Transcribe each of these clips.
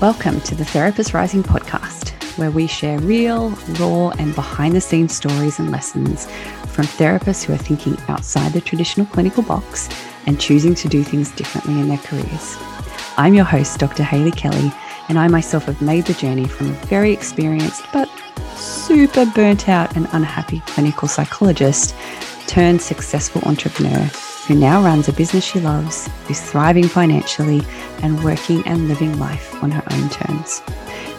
Welcome to the Therapist Rising podcast, where we share real, raw, and behind the scenes stories and lessons from therapists who are thinking outside the traditional clinical box and choosing to do things differently in their careers. I'm your host, Dr. Hayley Kelly, and I myself have made the journey from a very experienced but super burnt out and unhappy clinical psychologist turned successful entrepreneur who now runs a business she loves, is thriving financially, and working and living life on her own terms.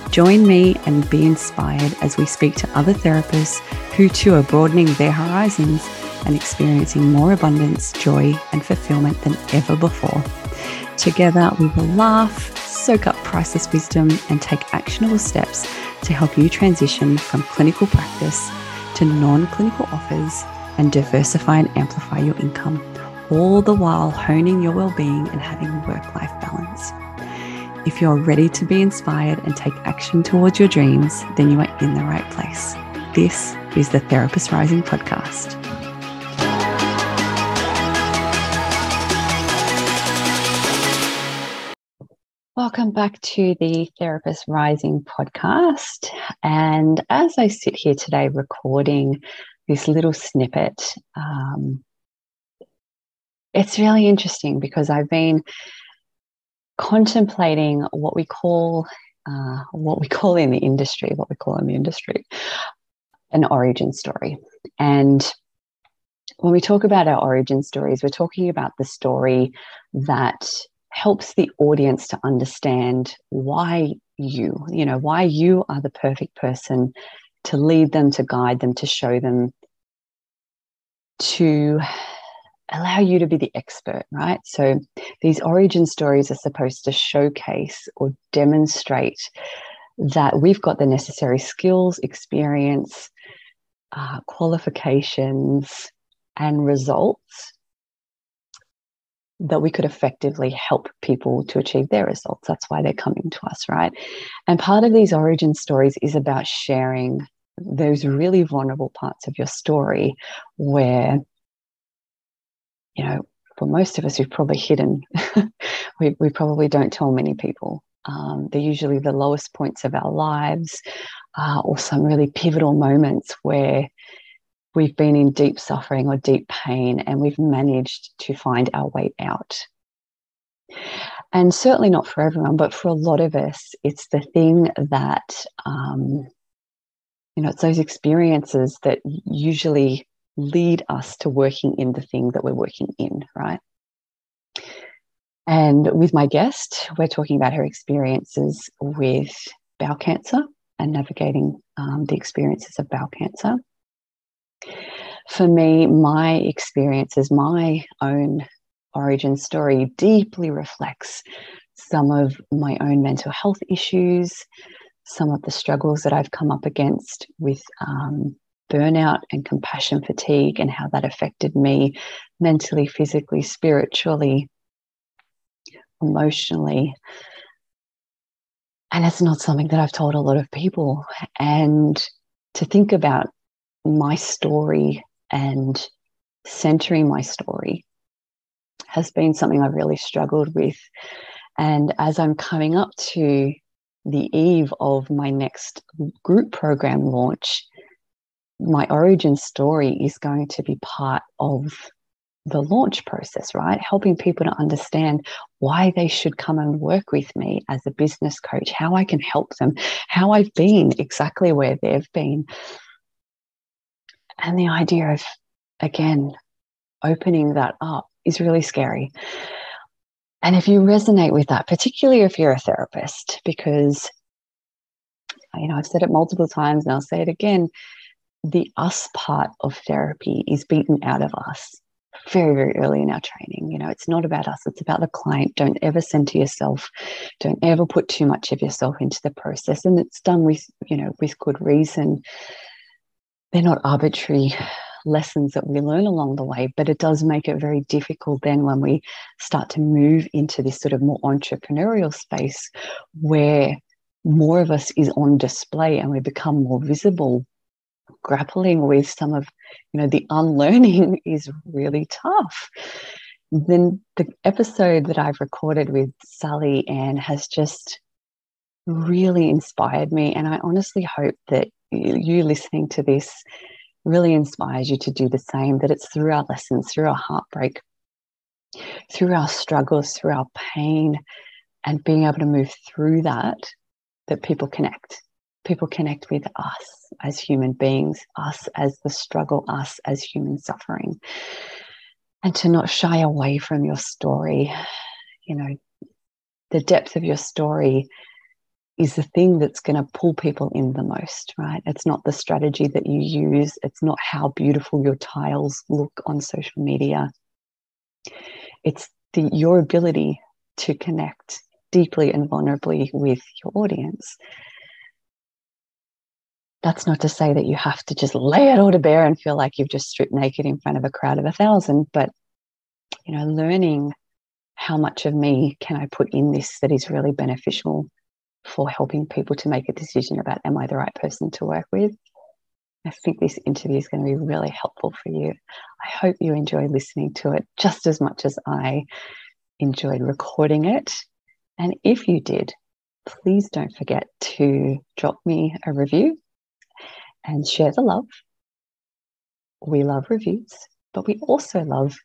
Join me and be inspired as we speak to other therapists who too are broadening their horizons and experiencing more abundance, joy, and fulfillment than ever before. Together, we will laugh, soak up priceless wisdom, and take actionable steps to help you transition from clinical practice to non clinical offers and diversify and amplify your income all the while honing your well-being and having work-life balance. If you're ready to be inspired and take action towards your dreams, then you are in the right place. This is the Therapist Rising podcast. Welcome back to the Therapist Rising podcast. And as I sit here today recording this little snippet, um, it's really interesting because I've been contemplating what we call uh, what we call in the industry, what we call in the industry, an origin story. And when we talk about our origin stories, we're talking about the story that helps the audience to understand why you, you know, why you are the perfect person to lead them, to guide them, to show them, to allow you to be the expert, right? So these origin stories are supposed to showcase or demonstrate that we've got the necessary skills, experience, uh, qualifications, and results that we could effectively help people to achieve their results. That's why they're coming to us, right? And part of these origin stories is about sharing those really vulnerable parts of your story where you know, for most of us, we've probably hidden. we, we probably don't tell many people. Um, they're usually the lowest points of our lives uh, or some really pivotal moments where we've been in deep suffering or deep pain and we've managed to find our way out. And certainly not for everyone, but for a lot of us, it's the thing that, um, you know, it's those experiences that usually lead us to working in the thing that we're working in, right? And with my guest, we're talking about her experiences with bowel cancer and navigating um, the experiences of bowel cancer. For me, my experiences, my own origin story deeply reflects some of my own mental health issues, some of the struggles that I've come up against with um, burnout and compassion fatigue and how that affected me mentally, physically, spiritually, emotionally. And it's not something that I've told a lot of people. And to think about my story and centering my story has been something I've really struggled with. And as I'm coming up to the eve of my next group program launch, my origin story is going to be part of the launch process, right? Helping people to understand why they should come and work with me as a business coach, how I can help them, how I've been exactly where they've been. And the idea of, again, opening that up is really scary. And if you resonate with that, particularly if you're a therapist, because, you know, I've said it multiple times and I'll say it again the us part of therapy is beaten out of us very, very early in our training. You know, it's not about us, it's about the client. Don't ever center yourself. Don't ever put too much of yourself into the process. And it's done with, you know, with good reason. They're not arbitrary lessons that we learn along the way, but it does make it very difficult then when we start to move into this sort of more entrepreneurial space where more of us is on display and we become more visible grappling with some of you know the unlearning is really tough then the episode that I've recorded with Sally-Anne has just really inspired me. And I honestly hope that you listening to this really inspires you to do the same, that it's through our lessons, through our heartbreak, through our struggles, through our pain, and being able to move through that, that people connect. People connect with us as human beings, us as the struggle, us as human suffering. And to not shy away from your story. You know, the depth of your story is the thing that's going to pull people in the most, right? It's not the strategy that you use, it's not how beautiful your tiles look on social media. It's the, your ability to connect deeply and vulnerably with your audience. That's not to say that you have to just lay it all to bear and feel like you've just stripped naked in front of a crowd of a thousand, but you know, learning how much of me can I put in this that is really beneficial for helping people to make a decision about am I the right person to work with. I think this interview is going to be really helpful for you. I hope you enjoy listening to it just as much as I enjoyed recording it. And if you did, please don't forget to drop me a review and share the love. We love reviews, but we also love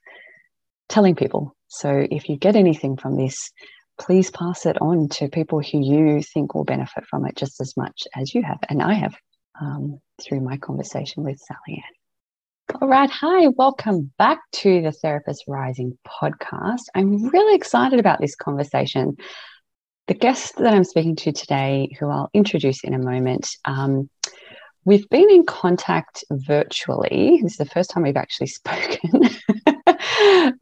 telling people. So if you get anything from this, please pass it on to people who you think will benefit from it just as much as you have. And I have um, through my conversation with Sally-Anne. All right. Hi, welcome back to the Therapist Rising podcast. I'm really excited about this conversation. The guest that I'm speaking to today, who I'll introduce in a moment, um, we've been in contact virtually. This is the first time we've actually spoken.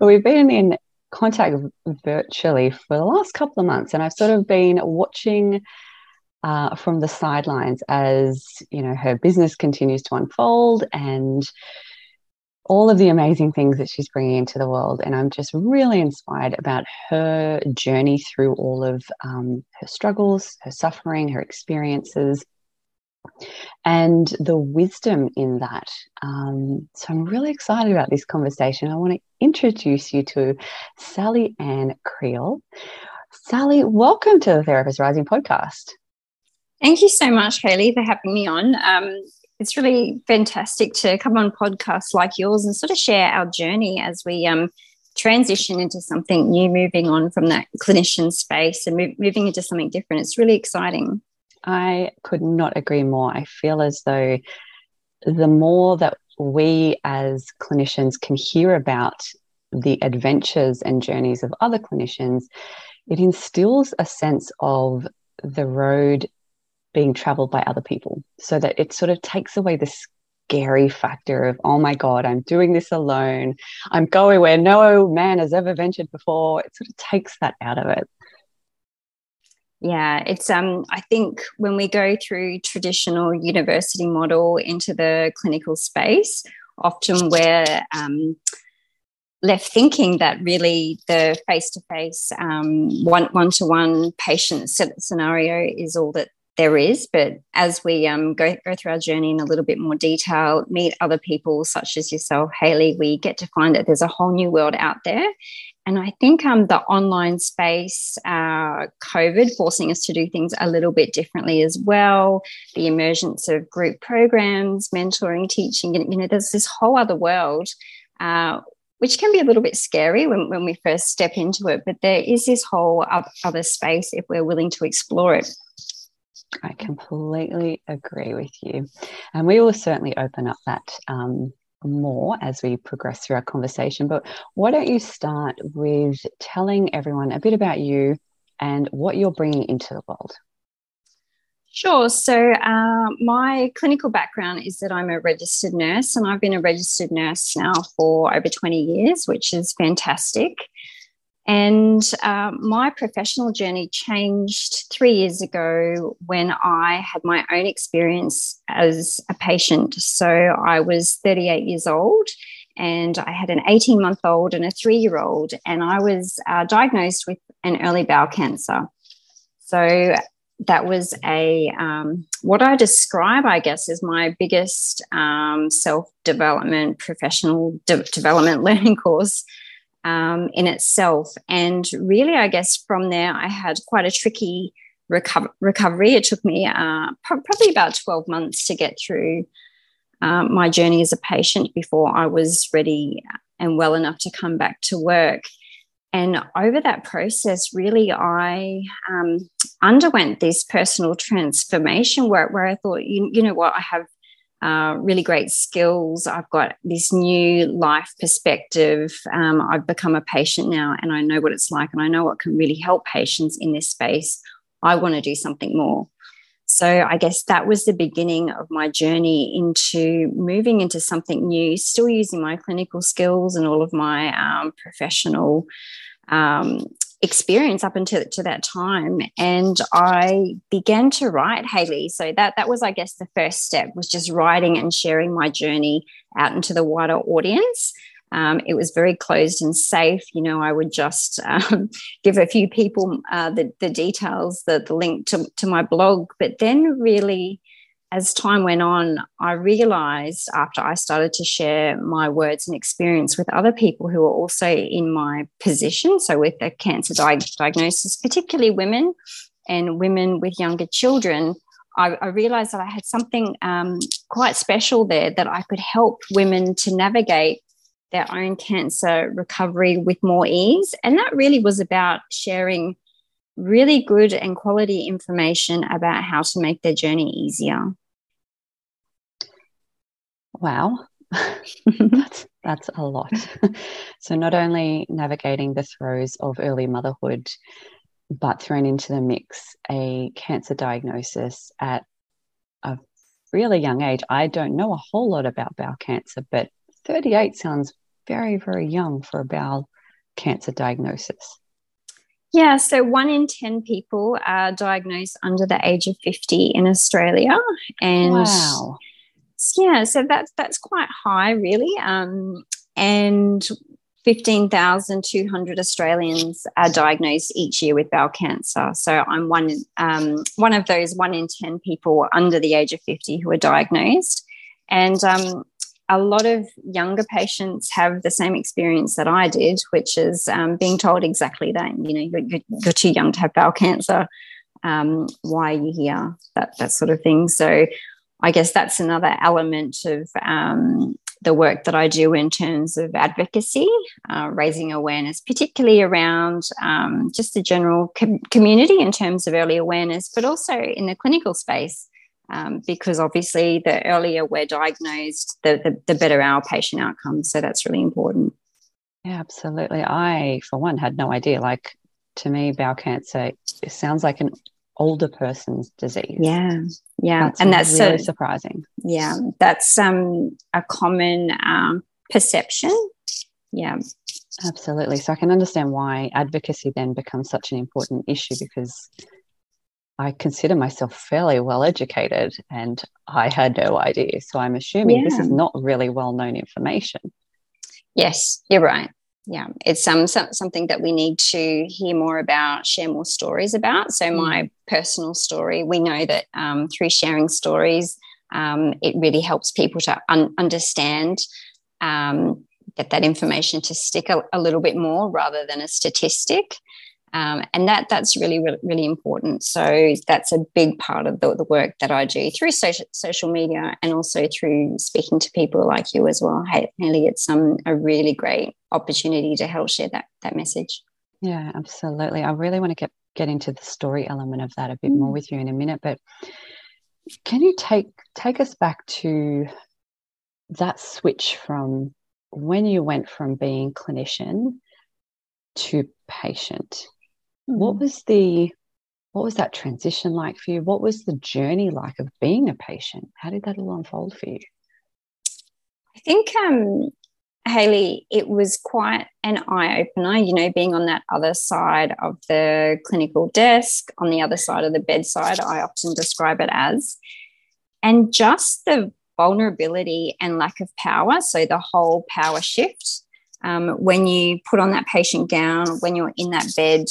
we've been in contact virtually for the last couple of months, and I've sort of been watching uh, from the sidelines as you know her business continues to unfold and all of the amazing things that she's bringing into the world. And I'm just really inspired about her journey through all of um, her struggles, her suffering, her experiences, and the wisdom in that. Um, so I'm really excited about this conversation. I want to introduce you to Sally-Anne Kriel. Sally, welcome to the Therapist Rising podcast. Thank you so much, Kaylee, for having me on. Um, it's really fantastic to come on podcasts like yours and sort of share our journey as we um, transition into something new, moving on from that clinician space and moving into something different. It's really exciting. I could not agree more. I feel as though the more that we as clinicians can hear about the adventures and journeys of other clinicians, it instills a sense of the road being traveled by other people. So that it sort of takes away the scary factor of oh my god i'm doing this alone. I'm going where no man has ever ventured before. It sort of takes that out of it yeah it's um i think when we go through traditional university model into the clinical space often we're um, left thinking that really the face-to-face um, one one-to-one patient scenario is all that there is. But as we um, go, go through our journey in a little bit more detail, meet other people such as yourself, Hayley, we get to find that there's a whole new world out there. And I think um, the online space, uh, COVID forcing us to do things a little bit differently as well. The emergence of group programs, mentoring, teaching, you know, there's this whole other world, uh, which can be a little bit scary when, when we first step into it. But there is this whole other space if we're willing to explore it. I completely agree with you. And we will certainly open up that um, more as we progress through our conversation. But why don't you start with telling everyone a bit about you and what you're bringing into the world? Sure. So, uh, my clinical background is that I'm a registered nurse, and I've been a registered nurse now for over 20 years, which is fantastic. And uh, my professional journey changed three years ago when I had my own experience as a patient. So I was 38 years old and I had an 18 month old and a three year old, and I was uh, diagnosed with an early bowel cancer. So that was a um, what I describe, I guess, as my biggest um, self development, professional de- development learning course um, in itself. And really, I guess from there, I had quite a tricky reco- recovery. It took me uh, pro- probably about 12 months to get through um, my journey as a patient before I was ready and well enough to come back to work. And over that process, really, I um, underwent this personal transformation where, where I thought, you, you know what, I have uh, really great skills. I've got this new life perspective. Um, I've become a patient now and I know what it's like and I know what can really help patients in this space. I want to do something more. So I guess that was the beginning of my journey into moving into something new, still using my clinical skills and all of my um, professional um, experience up until to that time. And i began to write Hayley so that that was i guess the first step was just writing and sharing my journey out into the wider audience. Um, it was very closed and safe. You know i would just um, give a few people uh, the, the details the, the link to, to my blog but then really as time went on, I realized after I started to share my words and experience with other people who were also in my position, so with a cancer di- diagnosis, particularly women and women with younger children, I, I realized that I had something um, quite special there that I could help women to navigate their own cancer recovery with more ease. And that really was about sharing really good and quality information about how to make their journey easier. Wow. that's, that's a lot. so, not only navigating the throes of early motherhood, but thrown into the mix a cancer diagnosis at a really young age. I don't know a whole lot about bowel cancer, but 38 sounds very, very young for a bowel cancer diagnosis. Yeah, so one in 10 people are diagnosed under the age of 50 in Australia. And wow yeah, so that's that's quite high, really. Um, and 15,200 Australians are diagnosed each year with bowel cancer. So I'm one um, one of those one in 10 people under the age of 50 who are diagnosed. And um, a lot of younger patients have the same experience that I did, which is um, being told exactly that, you know, you're, you're too young to have bowel cancer. Um, why are you here? That, that sort of thing. So I guess that's another element of um, the work that I do in terms of advocacy, uh, raising awareness, particularly around um, just the general com- community in terms of early awareness, but also in the clinical space. Um, because obviously, the earlier we're diagnosed, the, the, the better our patient outcomes. So that's really important. Yeah, absolutely. I, for one, had no idea. Like to me, bowel cancer sounds like an older person's disease. Yeah, yeah, that's and that's really a, surprising. Yeah, that's um, a common um, perception. Yeah, absolutely. So I can understand why advocacy then becomes such an important issue because I consider myself fairly well educated and I had no idea. So I'm assuming yeah. this is not really well known information. Yes, you're right yeah it's um so, something that we need to hear more about share more stories about so mm. my personal story we know that um, through sharing stories um, it really helps people to un- understand um, get that information to stick a, a, little bit more rather than a statistic um, and that that's really, really, really important. So that's a big part of the, the work that I do through social, social media and also through speaking to people like you as well. Hayley, it's um, a really great opportunity to help share that that message. Yeah, absolutely. I really want to get get into the story element of that a bit mm. more with you in a minute, but can you take take us back to that switch from when you went from being clinician to patient what mm-hmm. was the what was that transition like for you? What was the journey like of being a patient? How did that all unfold for you? I think, um, Hayley, it was quite an eye opener, you know, being on that other side of the clinical desk, on the other side of the bedside, I often describe it as. And just the vulnerability and lack of power. So the whole power shift. Um, when you put on that patient gown, when you're in that bed,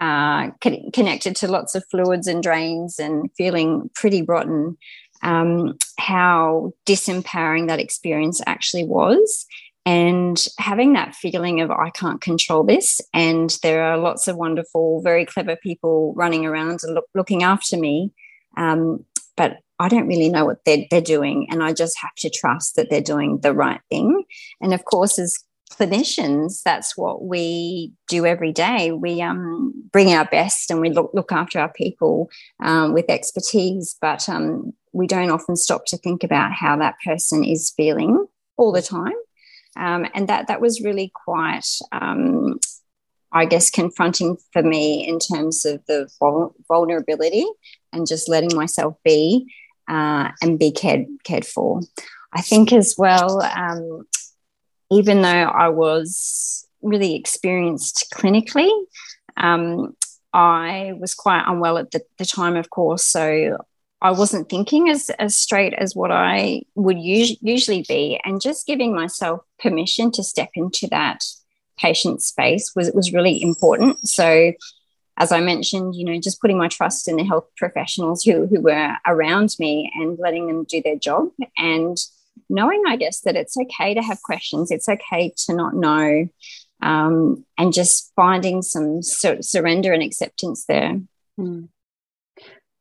uh, connected to lots of fluids and drains and feeling pretty rotten, um, how disempowering that experience actually was. and having that feeling of I can't control this, and there are lots of wonderful, very clever people running around and look, looking after me, um, but I don't really know what they're, they're doing, and I just have to trust that they're doing the right thing. And of course, as clinicians, that's what we do every day. We um, bring our best and we look, look after our people um, with expertise, but um, we don't often stop to think about how that person is feeling all the time. Um, and that that was really quite, um, I guess, confronting for me in terms of the vul- vulnerability and just letting myself be uh, and be cared cared for. I think as well, um, even though I was really experienced clinically, um, I was quite unwell at the, the, time, of course. So I wasn't thinking as, as straight as what I would us- usually be. And just giving myself permission to step into that patient space was, was really important. So, as I mentioned, you know, just putting my trust in the health professionals who, who were around me and letting them do their job and knowing, I guess, that it's okay to have questions, it's okay to not know, um, and just finding some sur- surrender and acceptance there. Mm.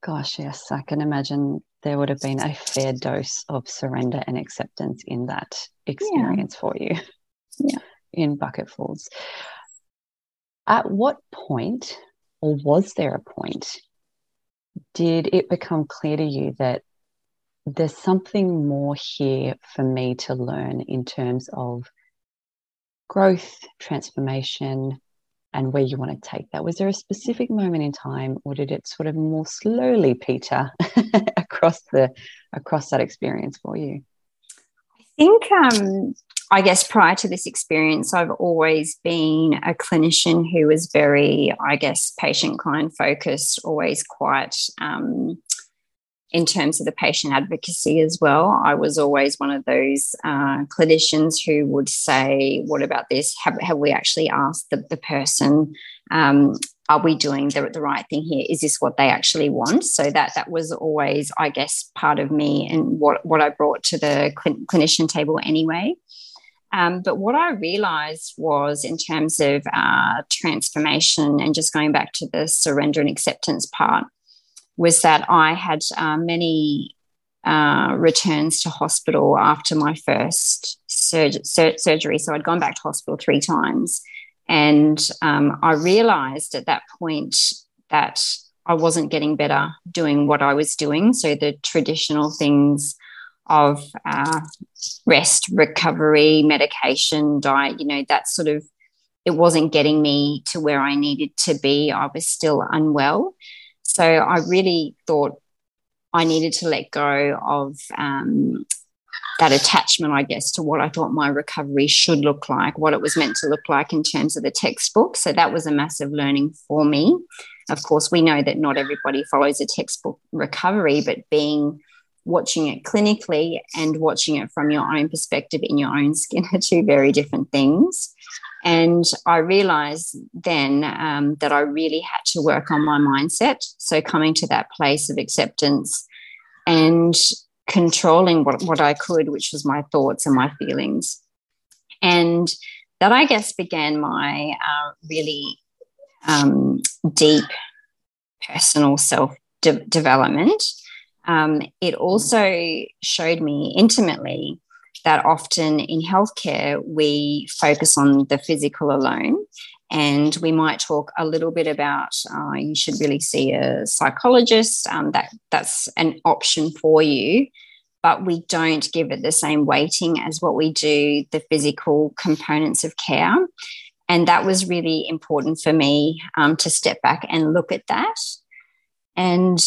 Gosh, yes, I can imagine there would have been a fair dose of surrender and acceptance in that experience yeah. for you. Yeah. In bucketfuls. At what point, or was there a point, did it become clear to you that there's something more here for me to learn in terms of growth, transformation, and where you want to take that. Was there a specific moment in time, or did it sort of more slowly peter across the across that experience for you? I think um, I guess prior to this experience, I've always been a clinician who was very, I guess, patient client focused, always quite um, in terms of the patient advocacy as well. I was always one of those uh, clinicians who would say, What about this? Have, have we actually asked the, the person? Um, are we doing the, the right thing here? Is this what they actually want? So that that was always, I guess, part of me and what, what I brought to the cl- clinician table anyway. Um, but what I realized was, in terms of uh, transformation and just going back to the surrender and acceptance part, was that I had uh, many uh, returns to hospital after my first sur- sur- surgery. So I'd gone back to hospital three times. And um, I realized at that point that I wasn't getting better doing what I was doing. So the traditional things of uh, rest, recovery, medication, diet, you know, that sort of, it wasn't getting me to where I needed to be. I was still unwell. So I really thought I needed to let go of um, that attachment, I guess, to what I thought my recovery should look like, what it was meant to look like in terms of the textbook. So that was a massive learning for me. Of course, we know that not everybody follows a textbook recovery, but being watching it clinically and watching it from your own perspective in your own skin are two very different things. And I realized then um, that I really had to work on my mindset. So, coming to that place of acceptance and controlling what, what I could, which was my thoughts and my feelings. And that, I guess, began my uh, really um, deep personal self de- development. Um, it also showed me intimately that often in healthcare we focus on the physical alone and we might talk a little bit about uh, you should really see a psychologist um, that that's an option for you but we don't give it the same weighting as what we do the physical components of care. And that was really important for me um, to step back and look at that and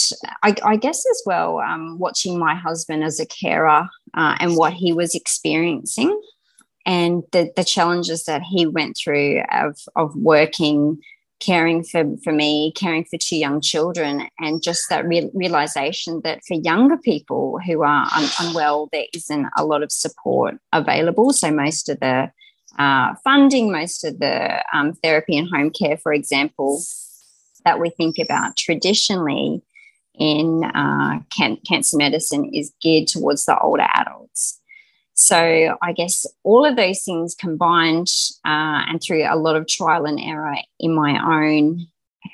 I, I guess as well, um, watching my husband as a carer uh, and what he was experiencing and the, the challenges that he went through of, of working, caring for, for me, caring for two young children, and just that re- realization that for younger people who are un- unwell, there isn't a lot of support available. So most of the uh, funding, most of the um, therapy and home care, for example, that we think about traditionally in uh, can- cancer medicine is geared towards the older adults. So I guess all of those things combined uh, and through a lot of trial and error in my own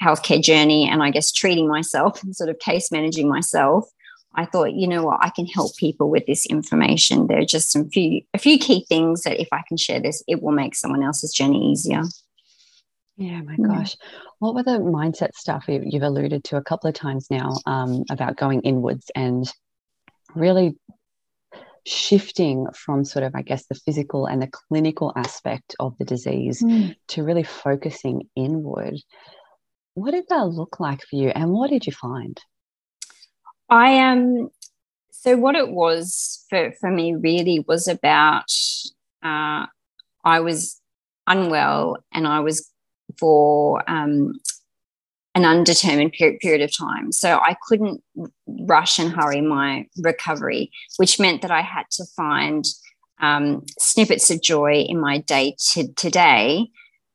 healthcare journey and I guess treating myself and sort of case managing myself, I thought, you know what, I can help people with this information. There are just some few a few key things that if I can share this, it will make someone else's journey easier. Yeah, my gosh. What were the mindset stuff you've alluded to a couple of times now um, about going inwards and really shifting from sort of, I guess, the physical and the clinical aspect of the disease mm. to really focusing inward? What did that look like for you and what did you find? I am. Um, so, what it was for, for me really was about uh, I was unwell and I was for um, an undetermined period, period of time. So I couldn't rush and hurry my recovery, which meant that I had to find um, snippets of joy in my day to today,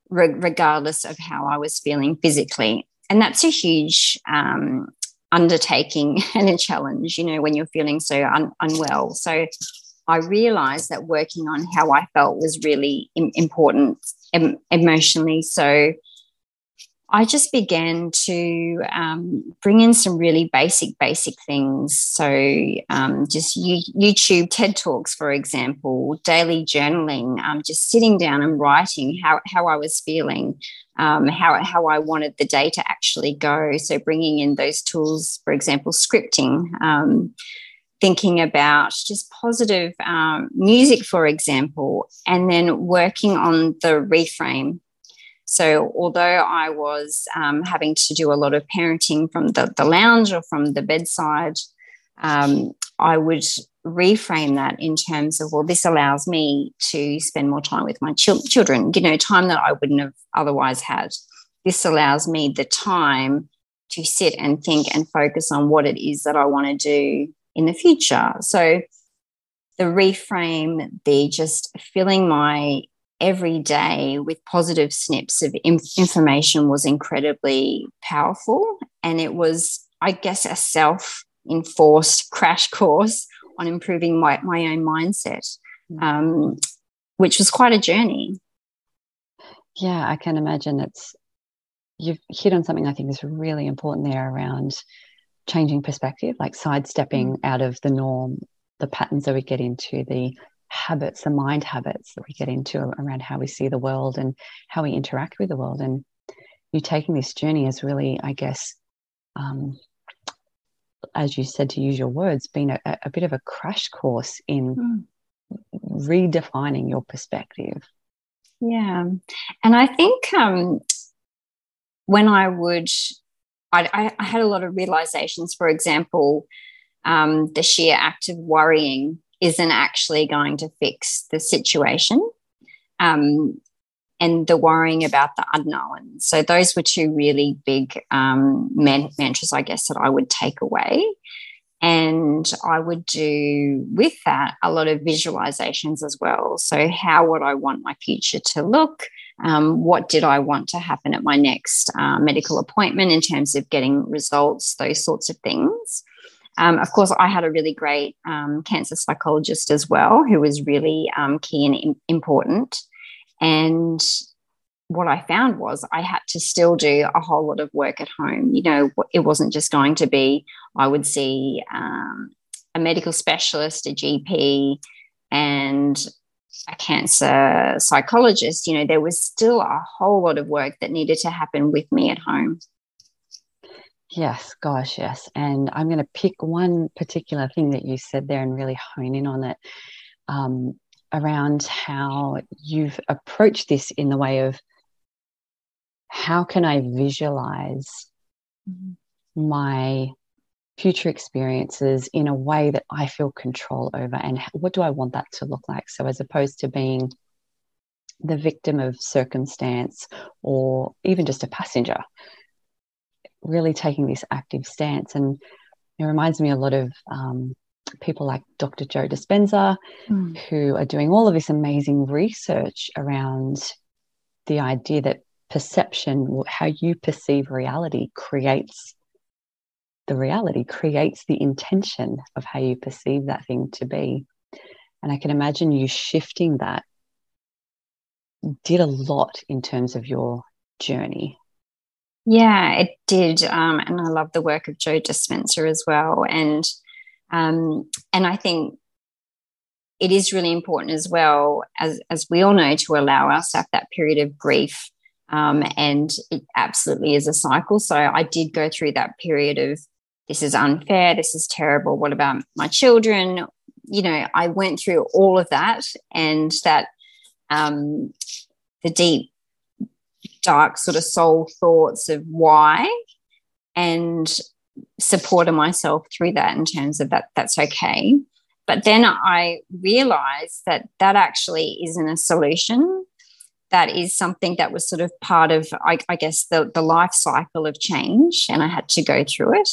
re- regardless of how I was feeling physically. And that's a huge um, undertaking and a challenge, you know, when you're feeling so un- unwell. So I realized that working on how I felt was really Im- important em- emotionally. So I just began to um, bring in some really basic, basic things. So, um, just YouTube TED Talks, for example, daily journaling, um, just sitting down and writing how, how I was feeling, um, how, how I wanted the day to actually go. So, bringing in those tools, for example, scripting um, thinking about just positive um, music, for example, and then working on the reframe. So, although I was um, having to do a lot of parenting from the, the lounge or from the bedside, um, I would reframe that in terms of, well, this allows me to spend more time with my ch- children, you know, time that I wouldn't have otherwise had. This allows me the time to sit and think and focus on what it is that I want to do in the future. So the reframe, the just filling my every day with positive snips of information was incredibly powerful. And it was, I guess, a self enforced crash course on improving my, my own mindset, mm. um, which was quite a journey. Yeah, I can imagine it's, you've hit on something I think is really important there around changing perspective, like sidestepping mm. out of the norm, the patterns that we get into, the habits, the mind habits that we get into around how we see the world and how we interact with the world. And you taking this journey is really, I guess, um, as you said, to use your words, been a, a bit of a crash course in mm. redefining your perspective. Yeah. And I think um, when I would I, I had a lot of realizations. For example, um, the sheer act of worrying isn't actually going to fix the situation. Um, and the worrying about the unknown. So, those were two really big um, man- mantras, I guess, that I would take away. And I would do with that a lot of visualizations as well. So, how would I want my future to look? Um, what did I want to happen at my next uh, medical appointment in terms of getting results, those sorts of things. Um, of course, I had a really great um, cancer psychologist as well, who was really um, key and important. And what I found was I had to still do a whole lot of work at home. You know, it wasn't just going to be, I would see um, a medical specialist, a GP, and a cancer psychologist, you know, there was still a whole lot of work that needed to happen with me at home. Yes, gosh, yes. And I'm going to pick one particular thing that you said there and really hone in on it um, around how you've approached this in the way of how can I visualize mm-hmm. my future experiences in a way that I feel control over. And what do I want that to look like? So, as opposed to being the victim of circumstance or even just a passenger, really taking this active stance. And it reminds me a lot of um, people like Dr. Joe Dispenza, mm. who are doing all of this amazing research around the idea that perception, how you perceive reality, creates the reality creates the intention of how you perceive that thing to be. And I can imagine you shifting that did a lot in terms of your journey. Yeah, it did. Um, and I love the work of Joe Dispenza as well. And um, and I think it is really important as well, as, as we all know, to allow ourselves that period of grief. Um, and it absolutely is a cycle. So I did go through that period of this is unfair, this is terrible. What about my children? You know, I went through all of that and that um, the deep, dark sort of soul thoughts of why and supported myself through that in terms of that that's okay but then i realized that that actually isn't a solution that is something that was sort of part of i, I guess the, the life cycle of change and i had to go through it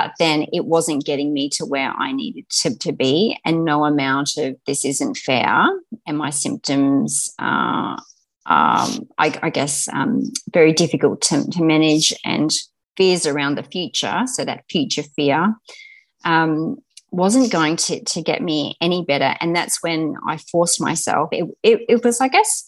but then it wasn't getting me to where I needed to, to be. And no amount of this isn't fair, and my symptoms are, um, I, I, guess, um, very difficult to, to, manage, and fears around the future. So that future fear. Um, wasn't going to, to get me any better. And that's when I forced myself. It, it, it was, I guess,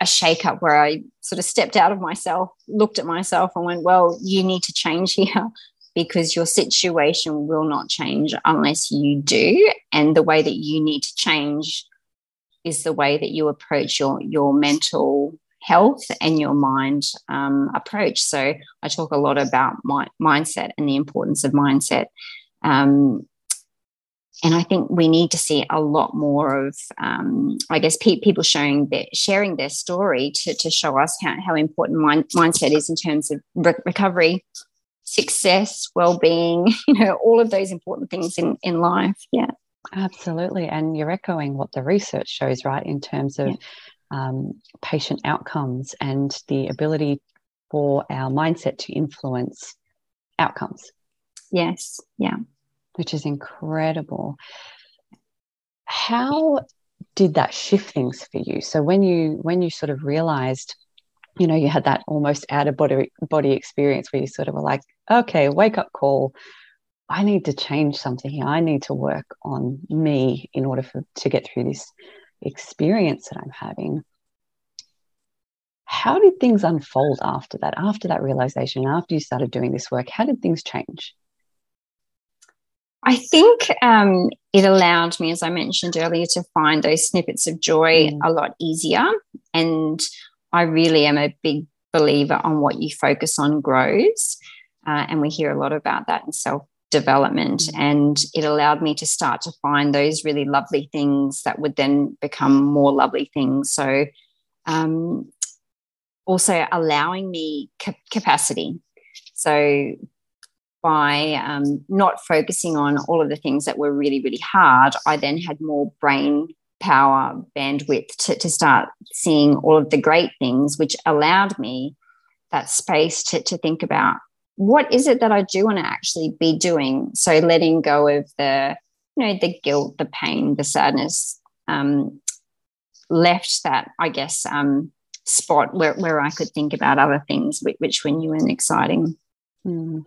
a shake up where I sort of stepped out of myself, looked at myself, and went, Well, you need to change here because your situation will not change unless you do. And the way that you need to change is the way that you approach your, your mental health and your mind um, approach. So I talk a lot about my mindset and the importance of mindset. Um, and I think we need to see a lot more of, um, I guess, pe- people showing their, sharing their story to, to show us how, how important mind, mindset is in terms of re- recovery, success, well-being, you know, all of those important things in, in life. Yeah. Absolutely. And you're echoing what the research shows, right, in terms of yeah. um, patient outcomes and the ability for our mindset to influence outcomes. Yes. Yeah. Which is incredible. How did that shift things for you? So when you when you sort of realized you know you had that almost out of body body experience where you sort of were like okay wake up call. I need to change something here. I need to work on me in order for to get through this experience that i'm having. How did things unfold after that after that realization after you started doing this work? How did things change? I think um, it allowed me, as I mentioned earlier, to find those snippets of joy mm. a lot easier. And I really am a big believer on what you focus on grows. Uh, and we hear a lot about that in self development. Mm-hmm. And it allowed me to start to find those really lovely things that would then become more lovely things. So, um, also allowing me capacity. So, by um, not focusing on all of the things that were really, really hard, I then had more brain power bandwidth to, to start seeing all of the great things, which allowed me that space to, to think about what is it that I do want to actually be doing. So letting go of the, you know, the guilt, the pain, the sadness, um, left that, I guess, um, spot where, where I could think about other things which, which were new and exciting. Mm.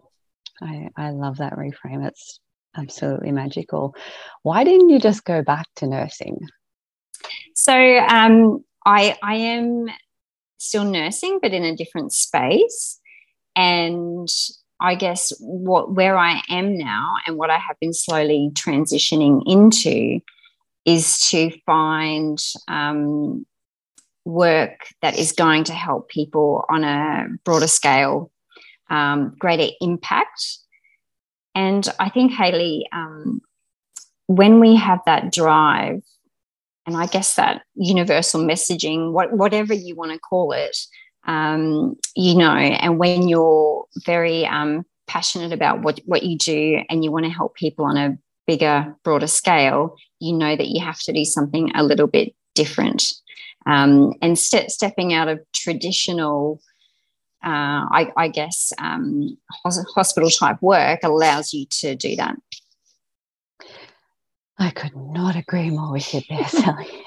I, I love that reframe. It's absolutely magical. Why didn't you just go back to nursing? So um, I, I am still nursing, but in a different space. And I guess what where I am now and what I have been slowly transitioning into is to find um, work that is going to help people on a broader scale, um, greater impact. And I think, Hayley, um, when we have that drive and I guess that universal messaging, what, whatever you want to call it, um, you know, and when you're very um, passionate about what, what you do and you want to help people on a bigger, broader scale, you know that you have to do something a little bit different. Um, and st- stepping out of traditional, uh, I, I, guess, um, hospital type work allows you to do that. I could not agree more with you there, Sally.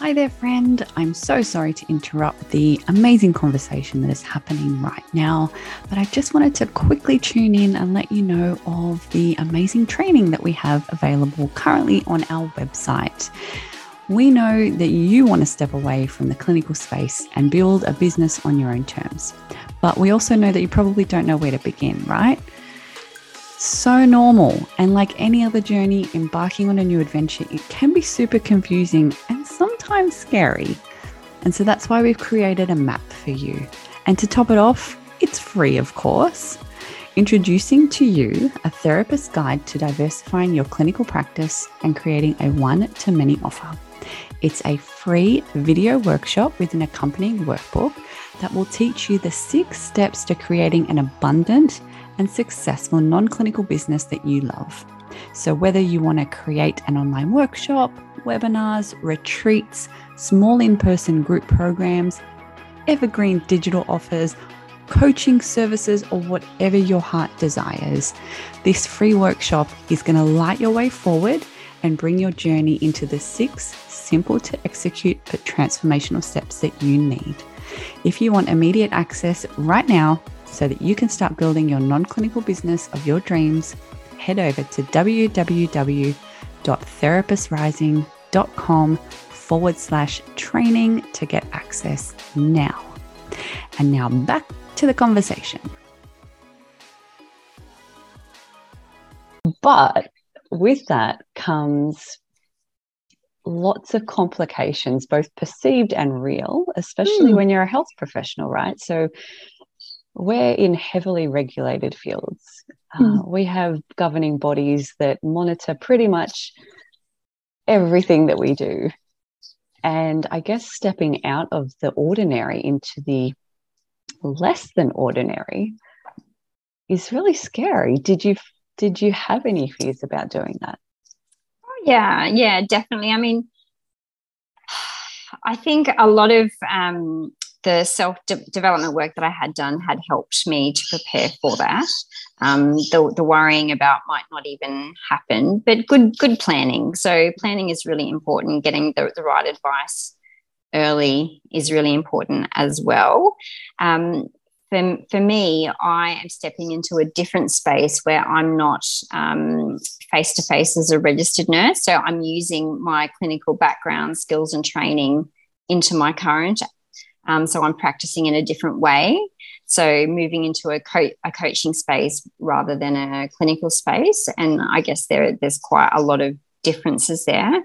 Hi there, friend. I'm so sorry to interrupt the amazing conversation that is happening right now, but I just wanted to quickly tune in and let you know of the amazing training that we have available currently on our website. We know that you want to step away from the clinical space and build a business on your own terms, but we also know that you probably don't know where to begin, right? So normal. And like any other journey, embarking on a new adventure, it can be super confusing and sometimes scary. And so that's why we've created a map for you. And to top it off, it's free, of course. Introducing to you a therapist guide to diversifying your clinical practice and creating a one to many offer. It's a free video workshop with an accompanying workbook that will teach you the six steps to creating an abundant and successful non clinical business that you love. So, whether you want to create an online workshop, webinars, retreats, small in person group programs, evergreen digital offers, coaching services, or whatever your heart desires, this free workshop is going to light your way forward and bring your journey into the six simple to execute but transformational steps that you need. If you want immediate access right now, so that you can start building your non clinical business of your dreams, head over to www.therapistrising.com forward slash training to get access now. And now back to the conversation. But with that comes lots of complications, both perceived and real, especially mm. when you're a health professional, right? So we're in heavily regulated fields. Mm. Uh, we have governing bodies that monitor pretty much everything that we do. And I guess stepping out of the ordinary into the less than ordinary is really scary. Did you did you have any fears about doing that? Oh, yeah, yeah, definitely. I mean, I think a lot of um, the self de- development work that I had done had helped me to prepare for that. Um, the, the worrying about might not even happen, but good good planning. So planning is really important. Getting the, the right advice early is really important as well. Um, for, for me, I am stepping into a different space where I'm not face to face as a registered nurse. So I'm using my clinical background, skills, and training into my current um, so I'm practicing in a different way. So moving into a, co- a coaching space rather than a clinical space. And I guess there, there's quite a lot of differences there.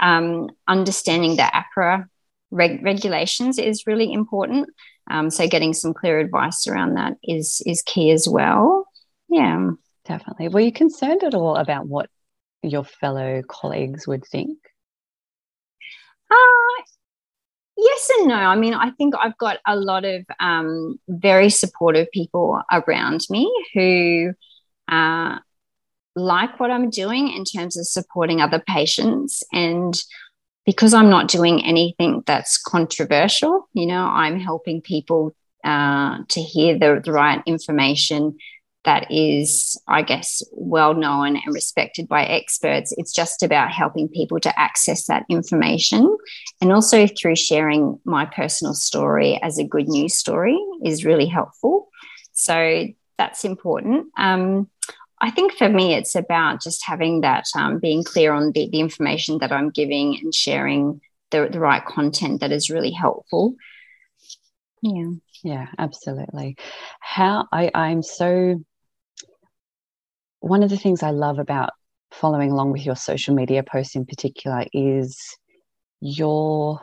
Um, understanding the AHPRA reg- regulations is really important. Um, so getting some clear advice around that is is key as well. Yeah, definitely. Were you concerned at all about what your fellow colleagues would think? Uh, Yes and no. I mean, I think I've got a lot of um, very supportive people around me who uh, like what I'm doing in terms of supporting other patients. And because I'm not doing anything that's controversial, you know, I'm helping people uh, to hear the, the right information that is, I guess, well known and respected by experts. It's just about helping people to access that information. And also through sharing my personal story as a good news story is really helpful. So that's important. Um, I think for me, it's about just having that, um, being clear on the, the information that I'm giving and sharing the, the right content that is really helpful. Yeah. Yeah, absolutely. How I, I'm so one of the things I love about following along with your social media posts in particular is your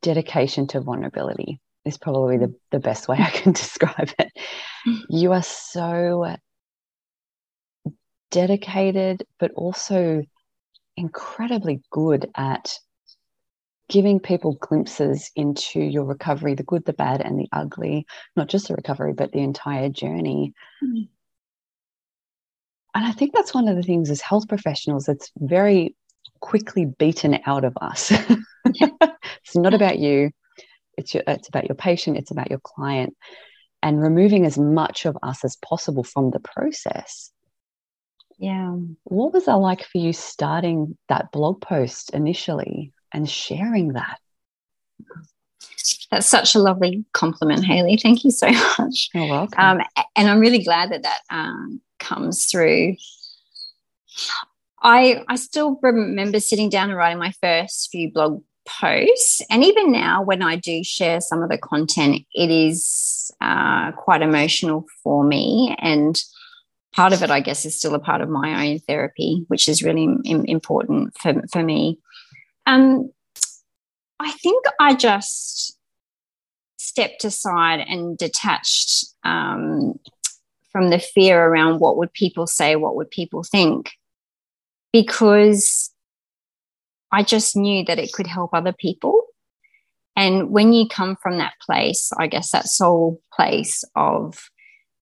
dedication to vulnerability is probably the, the best way I can describe it. You are so dedicated, but also incredibly good at giving people glimpses into your recovery the good, the bad, and the ugly, not just the recovery, but the entire journey. Mm and I think that's one of the things as health professionals that's very quickly beaten out of us. it's not about you. It's your, it's about your patient. It's about your client, and removing as much of us as possible from the process. Yeah. What was that like for you starting that blog post initially and sharing that? That's such a lovely compliment, Hayley. Thank you so much. You're welcome. Um, and I'm really glad that that um, comes through. I I still remember sitting down and writing my first few blog posts, and even now, when I do share some of the content, it is uh, quite emotional for me. And part of it, I guess, is still a part of my own therapy, which is really Im- important for for me. Um, I think I just stepped aside and detached um, from the fear around what would people say, what would people think, because I just knew that it could help other people. And when you come from that place, I guess that soul place of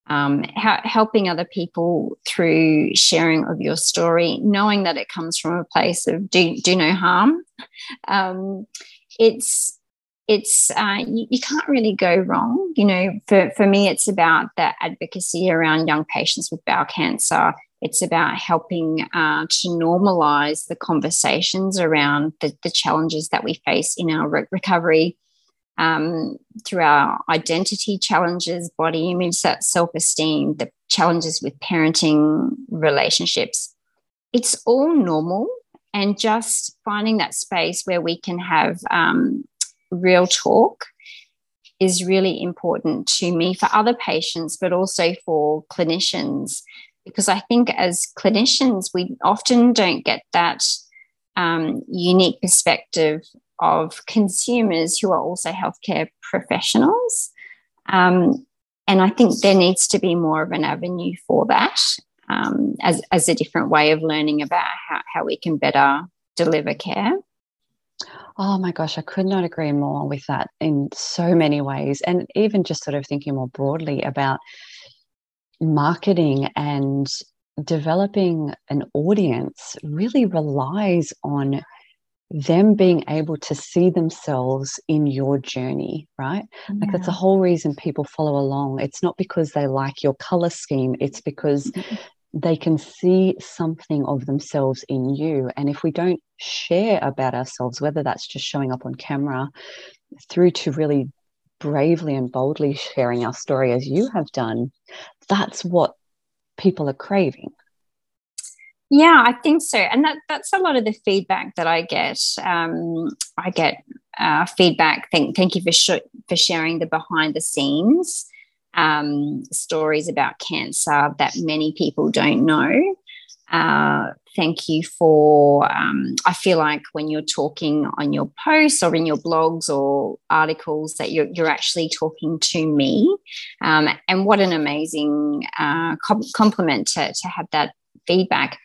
um, ha- helping other people through sharing of your story, knowing that it comes from a place of do, do no harm, um, it's it's uh, you, you, can't really go wrong. You know, for, for me, it's about the advocacy around young patients with bowel cancer. It's about helping uh, to normalize the conversations around the, the, challenges that we face in our re- recovery um, through our identity challenges, body image, self esteem, the challenges with parenting, relationships. It's all normal. And just finding that space where we can have um, real talk is really important to me for other patients, but also for clinicians. Because I think as clinicians, we often don't get that um, unique perspective of consumers who are also healthcare professionals. Um, and I think there needs to be more of an avenue for that um, as, as a different way of learning about how, how we can better deliver care. Oh my gosh, I could not agree more with that in so many ways. And even just sort of thinking more broadly about marketing and developing an audience really relies on them being able to see themselves in your journey, right? Yeah. Like that's the whole reason people follow along. It's not because they like your color scheme, it's because they can see something of themselves in you. And if we don't share about ourselves, whether that's just showing up on camera through to really bravely and boldly sharing our story as you have done, that's what people are craving. Yeah, I think so, and that that's a lot of the feedback that I get. Um, I get uh, feedback. Thank thank you for sh- for sharing the behind the scenes um, stories about cancer that many people don't know. Uh, thank you for, um, I feel like when you're talking on your posts or in your blogs or articles, that you're, you're actually talking to me. Um, and what an amazing uh, compliment to, to have that feedback.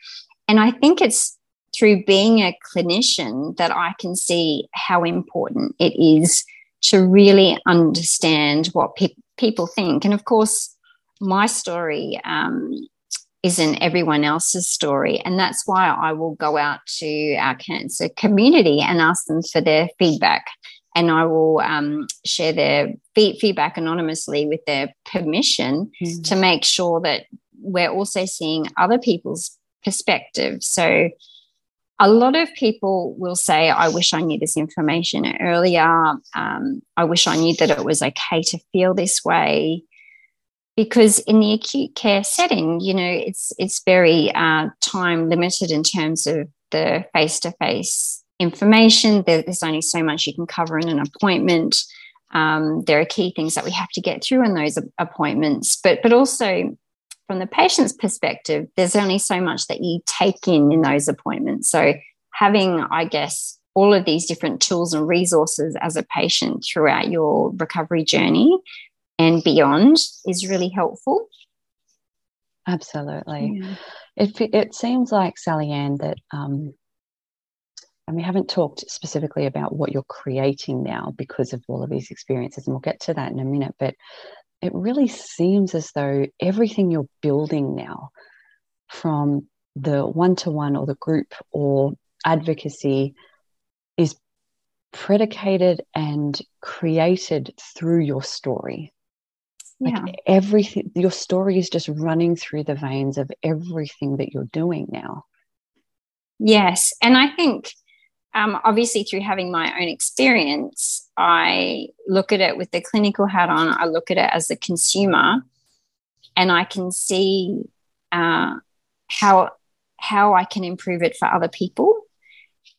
And I think it's through being a clinician that I can see how important it is to really understand what people people think. And of course, my story um, isn't everyone else's story. And that's why I will go out to our cancer community and ask them for their feedback. And I will um, share their feedback anonymously with their permission mm-hmm. to make sure that we're also seeing other people's perspectives. So a lot of people will say, I wish I knew this information earlier. Um, I wish I knew that it was okay to feel this way. Because in the acute care setting, you know, it's it's very uh, time limited in terms of the face to face information. There, there's only so much you can cover in an appointment. Um, there are key things that we have to get through in those appointments, but but also from the patient's perspective, there's only so much that you take in in those appointments. So, having, I guess, all of these different tools and resources as a patient throughout your recovery journey and beyond is really helpful. Absolutely. Yeah. It, it seems like, Sally-Anne, that, um, and we haven't talked specifically about what you're creating now because of all of these experiences, and we'll get to that in a minute, but it really seems as though everything you're building now from the one to one or the group or advocacy is predicated and created through your story. Yeah. Like everything, your story is just running through the veins of everything that you're doing now. Yes. And I think um, obviously, through having my own experience, I look at it with the clinical hat on. I look at it as a consumer, and I can see uh, how how I can improve it for other people.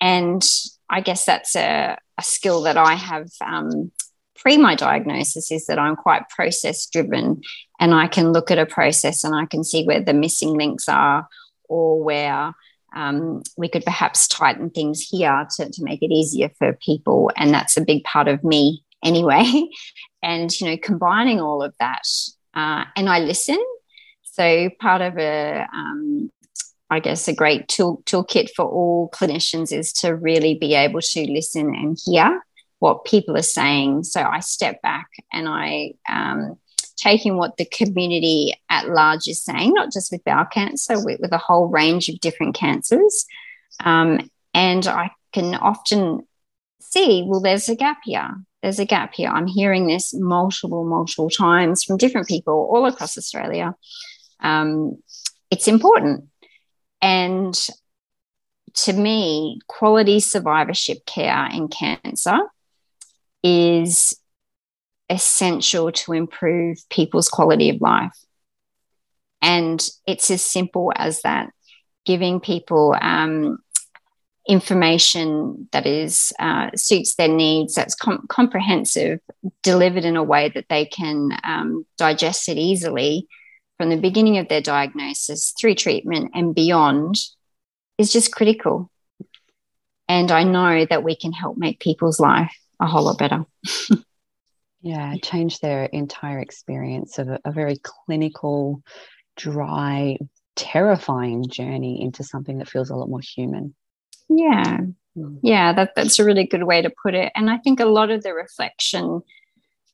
And I guess that's a, a skill that I have um, pre my diagnosis is that I'm quite process driven and I can look at a process and I can see where the missing links are or where um, we could perhaps tighten things here to, to make it easier for people. And that's a big part of me anyway. and, you know, combining all of that uh, and I listen. So part of a, um, I guess, a great tool, toolkit for all clinicians is to really be able to listen and hear what people are saying. So I step back and I um, taking what the community at large is saying, not just with bowel cancer, with, with a whole range of different cancers. Um, and I can often see, well, there's a gap here. There's a gap here. I'm hearing this multiple, multiple times from different people all across Australia. Um, it's important. And to me, quality survivorship care in cancer is essential to improve people's quality of life. And it's as simple as that giving people um, information that is uh, suits their needs, that's com- comprehensive, delivered in a way that they can um, digest it easily from the beginning of their diagnosis through treatment and beyond is just critical. And I know that we can help make people's life a whole lot better. yeah, change their entire experience of a, a very clinical, dry, terrifying journey into something that feels a lot more human. Yeah. Mm. Yeah, that, that's a really good way to put it. And I think a lot of the reflection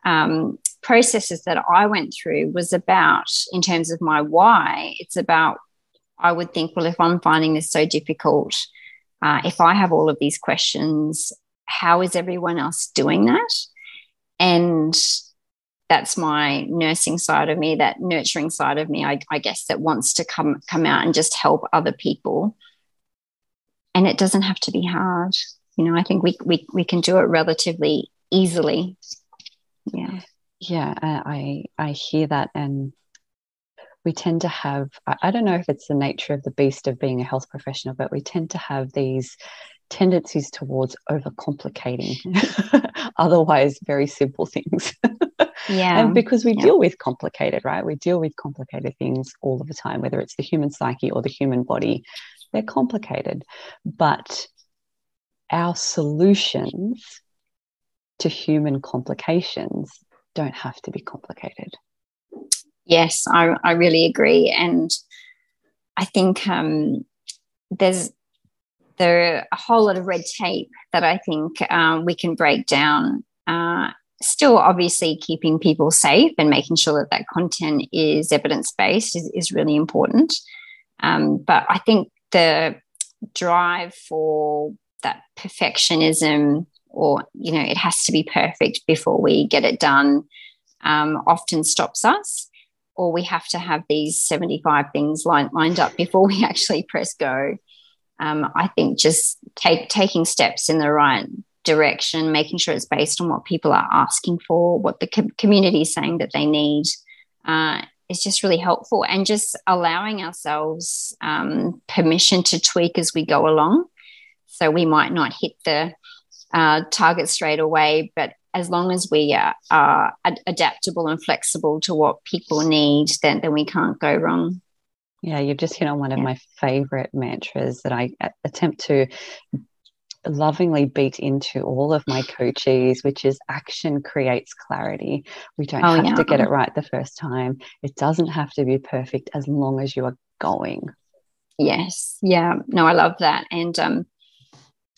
um, processes that I went through was about, in terms of my why, it's about, I would think, well, if I'm finding this so difficult, uh, if I have all of these questions, how is everyone else doing that? And that's my nursing side of me, that nurturing side of me, I, I guess, that wants to come come out and just help other people. And it doesn't have to be hard. You know, I think we we we can do it relatively easily. Yeah. Yeah, I I hear that and we tend to have I don't know if it's the nature of the beast of being a health professional, but we tend to have these tendencies towards overcomplicating otherwise very simple things. yeah. And because we yeah. deal with complicated, right? We deal with complicated things all of the time, whether it's the human psyche or the human body, they're complicated. But our solutions to human complications don't have to be complicated. Yes, I, I really agree. And I think um, there's there are a whole lot of red tape that I think um, we can break down. Uh, still, obviously, keeping people safe and making sure that that content is evidence based is, is, really important. Um, but I think the drive for that perfectionism, or you know, it has to be perfect before we get it done, um, often stops us. Or we have to have these 75 things line, lined up before we actually press go um, I think just take taking steps in the right direction, making sure it's based on what people are asking for, what the com- community is saying that they need, uh, is just really helpful. And just allowing ourselves um, permission to tweak as we go along. So we might not hit the uh, target straight away, but as long as we are, are ad- adaptable and flexible to what people need, then, then we can't go wrong. Yeah, you've just hit on one of yeah. my favorite mantras that I attempt to lovingly beat into all of my coaches, which is action creates clarity. We don't oh, have yeah. to get it right the first time. It doesn't have to be perfect as long as you are going. Yes. Yeah. No, I love that. And um,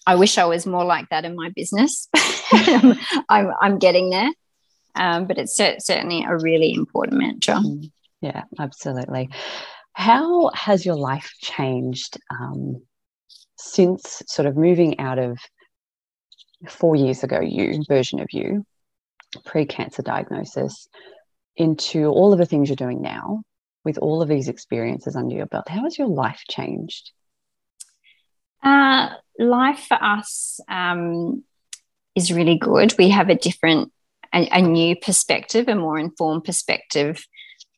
I wish I was more like that in my business. I'm, I'm, getting there. Um, but it's certainly a really important mantra. Mm. Yeah, absolutely. How has your life changed um, since sort of moving out of four years ago, you version of you, pre cancer diagnosis, into all of the things you're doing now with all of these experiences under your belt? How has your life changed? Uh, life for us um, is really good. We have a different, a, a new perspective, a more informed perspective.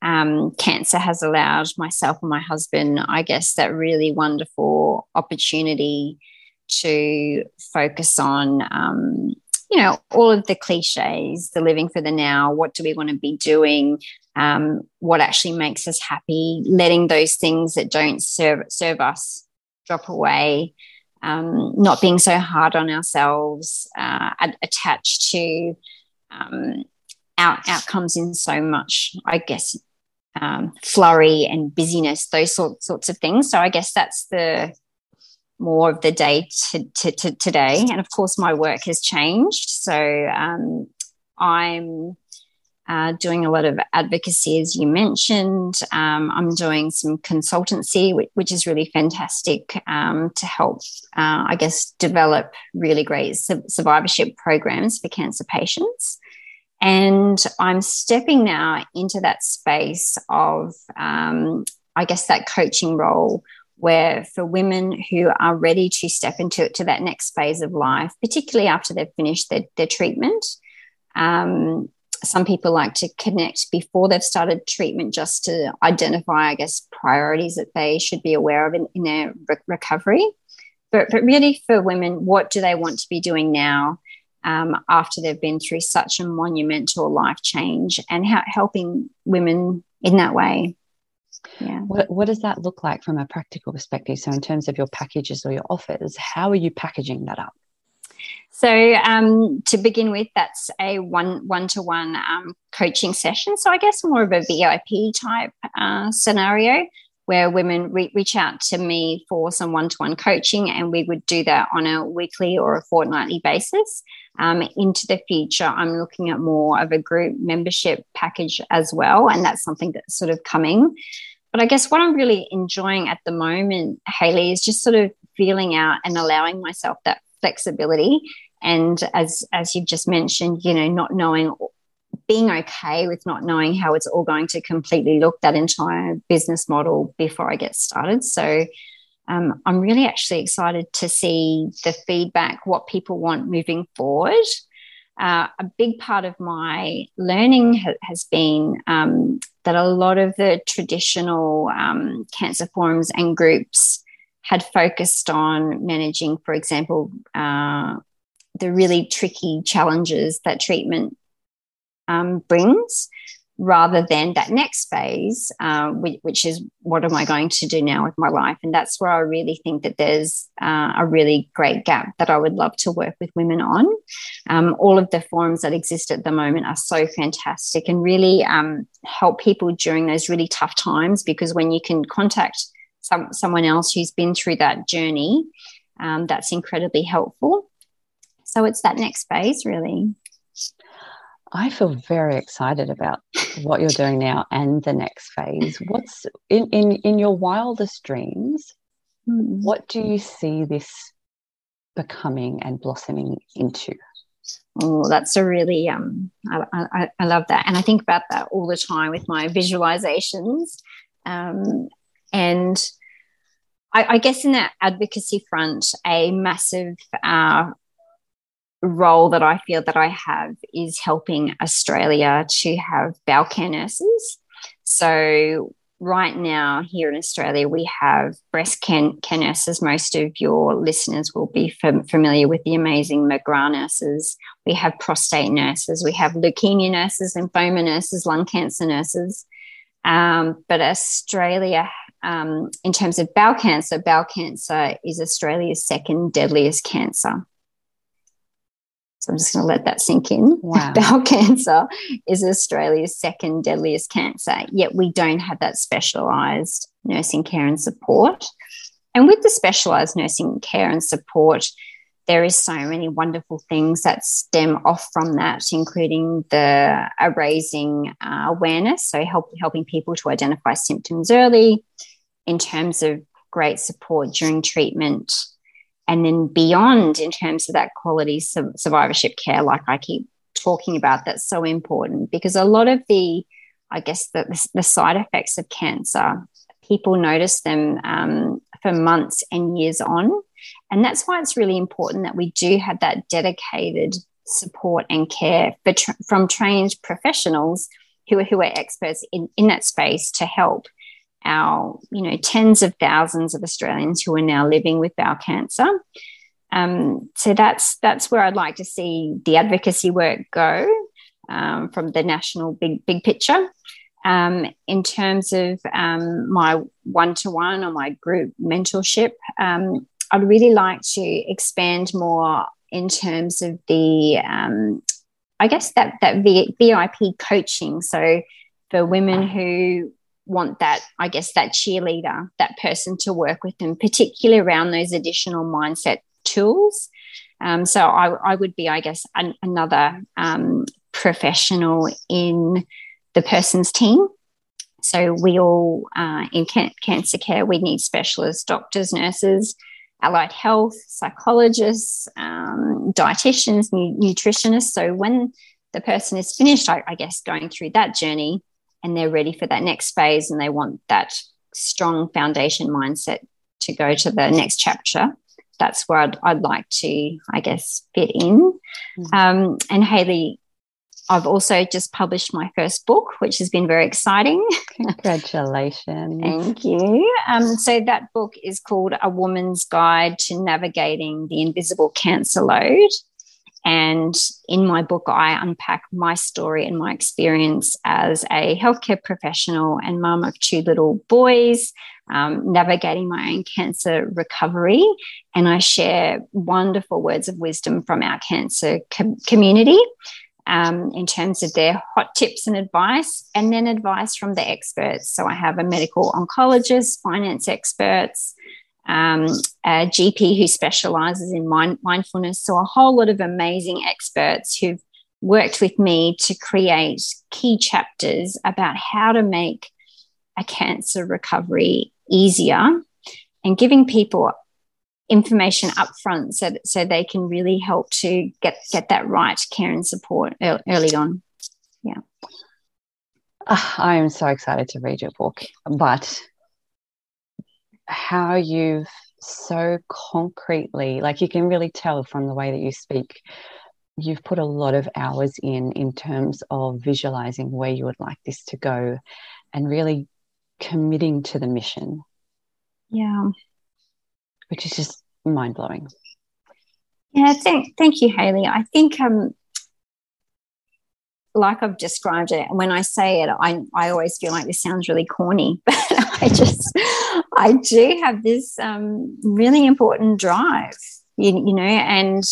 Um, cancer has allowed myself and my husband, I guess, that really wonderful opportunity to focus on, um, you know, all of the cliches, the living for the now, what do we want to be doing, um, what actually makes us happy, letting those things that don't serve serve us drop away, um, not being so hard on ourselves, uh, attached to um, out- outcomes in so much, I guess, um, flurry and busyness, those sorts sorts of things. So I guess that's the more of the day to, to, to today. And of course, my work has changed. So um, I'm uh, doing a lot of advocacy, as you mentioned. Um, I'm doing some consultancy, which, which is really fantastic um, to help, uh, I guess, develop really great su- survivorship programs for cancer patients. And I'm stepping now into that space of, um, I guess, that coaching role where for women who are ready to step into to that next phase of life, particularly after they've finished their, their treatment, um, some people like to connect before they've started treatment just to identify, I guess, priorities that they should be aware of in, in their re- recovery. But, but really, for women, what do they want to be doing now um, after they've been through such a monumental life change and how, helping women in that way? Yeah. What, what does that look like from a practical perspective? So, in terms of your packages or your offers, how are you packaging that up? So um, to begin with, that's a one one to one coaching session. So I guess more of a VIP type uh, scenario where women re- reach out to me for some one to one coaching, and we would do that on a weekly or a fortnightly basis. Um, into the future, I'm looking at more of a group membership package as well, and that's something that's sort of coming. But I guess what I'm really enjoying at the moment, Hayley, is just sort of feeling out and allowing myself that flexibility and as as you've just mentioned you know not knowing being okay with not knowing how it's all going to completely look that entire business model before i get started. So um, i'm really actually excited to see the feedback what people want moving forward. Uh, a big part of my learning ha- has been um, that a lot of the traditional um, cancer forums and groups had focused on managing, for example, uh, the really tricky challenges that treatment um, brings, rather than that next phase, uh, which, is what am I going to do now with my life? And that's where I really think that there's uh, a really great gap that I would love to work with women on. Um, all of the forums that exist at the moment are so fantastic and really um, help people during those really tough times because when you can contact some, someone else who's been through that journey, um, that's incredibly helpful. So it's that next phase, really. I feel very excited about what you're doing now and the next phase. What's in in, in your wildest dreams? What do you see this becoming and blossoming into? Oh, that's a really um, I, I, I, love that, and I think about that all the time with my visualizations. Um, and I, I, guess in that advocacy front, a massive uh, role that I feel that I have is helping Australia to have bowel care nurses. So right now here in Australia, we have breast care, nurses. Most of your listeners will be fam- familiar with the amazing McGrath nurses. We have prostate nurses. We have leukemia nurses, lymphoma nurses, lung cancer nurses. Um, but Australia um, in terms of bowel cancer, bowel cancer is Australia's second deadliest cancer. So I'm just going to let that sink in. Wow. Bowel cancer is Australia's second deadliest cancer, yet we don't have that specialised nursing care and support. And with the specialised nursing care and support, there is so many wonderful things that stem off from that, including the uh, raising uh, awareness, so help, helping people to identify symptoms early, in terms of great support during treatment, and then beyond in terms of that quality survivorship care, like I keep talking about, that's so important because a lot of the, I guess, the, the side effects of cancer, people notice them um, for months and years on. And that's why it's really important that we do have that dedicated support and care tra- from trained professionals who are, who are experts in, in that space to help our, you know, tens of thousands of Australians who are now living with bowel cancer. Um, so that's that's where I'd like to see the advocacy work go um, from the national big big picture. Um, in terms of um, my one to one or my group mentorship, um, I'd really like to expand more in terms of the, um, I guess that that VIP coaching. So for women who want that, I guess that cheerleader, that person to work with them, particularly around those additional mindset tools. Um, so I, I, would be, I guess, an, another um, professional in the person's team. So we all uh, in can- cancer care, we need specialists, doctors, nurses, allied health, psychologists, um, dietitians, nu- nutritionists. So when the person is finished, I, I guess, going through that journey and they're ready for that next phase and they want that strong foundation mindset to go to the next chapter, that's where I'd, I'd like to, I guess, fit in. Mm-hmm. Um, and Hayley, I've also just published my first book, which has been very exciting. Congratulations. Thank you. Um, so, that book is called A Woman's Guide to Navigating the Invisible Cancer Load. And in my book, I unpack my story and my experience as a healthcare professional and mum of two little boys, um, navigating my own cancer recovery. And I share wonderful words of wisdom from our cancer com- community um, in terms of their hot tips and advice, and then advice from the experts. So I have a medical oncologist, finance experts, um, a GP who specializes in mind- mindfulness. So a whole lot of amazing experts who've worked with me to create key chapters about how to make a cancer recovery easier and giving people information up front so that, so they can really help to get get that right care and support early on yeah uh, i am so excited to read your book but how you've so concretely like you can really tell from the way that you speak you've put a lot of hours in in terms of visualizing where you would like this to go and really committing to the mission yeah which is just mind blowing. Yeah, thank, thank you, Hayley. I think, um, like I've described it, and when I say it, I, I always feel like this sounds really corny, but I just, I do have this um, really important drive, you, you know, and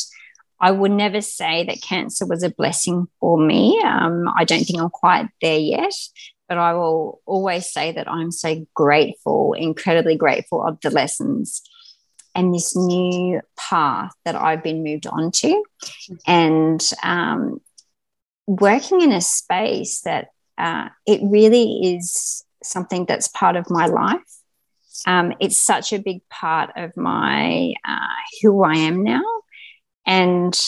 I would never say that cancer was a blessing for me. Um, I don't think I'm quite there yet, but I will always say that I'm so grateful, incredibly grateful of the lessons and this new path that I've been moved on to. And um, working in a space that uh, it really is something that's part of my life. Um, it's such a big part of my uh, who I am now and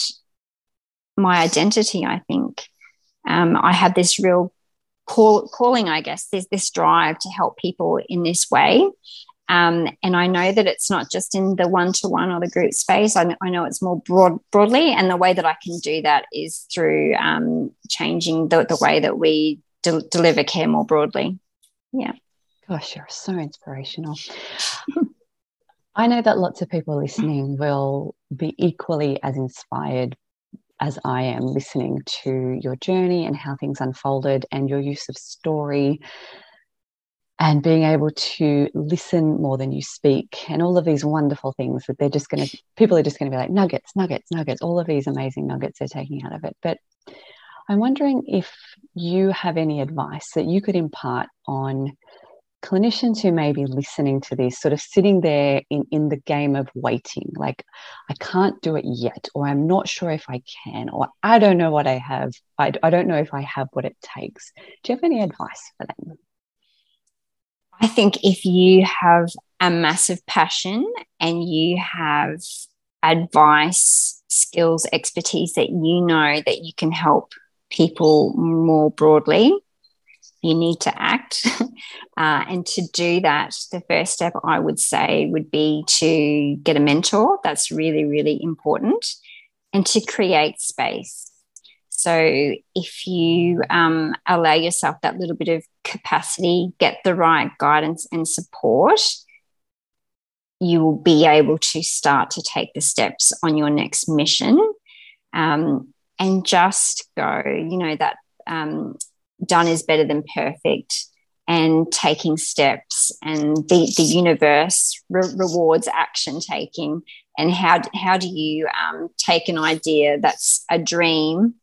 my identity. I think um, I have this real call, calling, I guess. There's this drive to help people in this way, um, and I know that it's not just in the one to one or the group space. I, I, know it's more broad, broadly. And the way that I can do that is through um, changing the, the way that we de- deliver care more broadly. Yeah. Gosh, you're so inspirational. I know that lots of people listening will be equally as inspired as I am listening to your journey and how things unfolded and your use of story and being able to listen more than you speak and all of these wonderful things that they're just going to people are just going to be like nuggets nuggets nuggets. All of these amazing nuggets they're taking out of it. But i'm wondering if you have any advice that you could impart on clinicians who may be listening to this sort of sitting there in, in the game of waiting like i can't do it yet or i'm not sure if i can or i don't know what i have. I, I don't know if i have what it takes. Do you have any advice for them I think if you have a massive passion and you have advice, skills, expertise that you know that you can help people more broadly, you need to act. uh, and to do that, the first step I would say would be to get a mentor. That's really, really important. And to create space. So if you um, allow yourself that little bit of capacity, get the right guidance and support, you will be able to start to take the steps on your next mission. Um, and just go, you know, that um, done is better than perfect and taking steps and the, the universe re- rewards action taking. And how, how do you um, take an idea that's a dream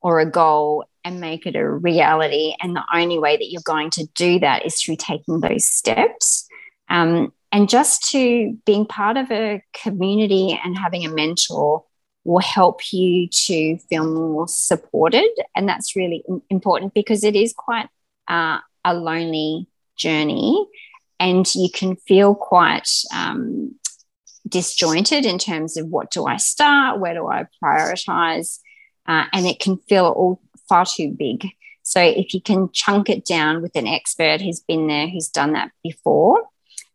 or a goal and make it a reality. And the only way that you're going to do that is through taking those steps. Um, and just to being part of a community and having a mentor will help you to feel more supported. And that's really important because it is quite uh, a lonely journey. And you can feel quite um, disjointed in terms of what do I start, where do I prioritize, uh, and it can feel all far too big. So if you can chunk it down with an expert who's been there, who's done that before,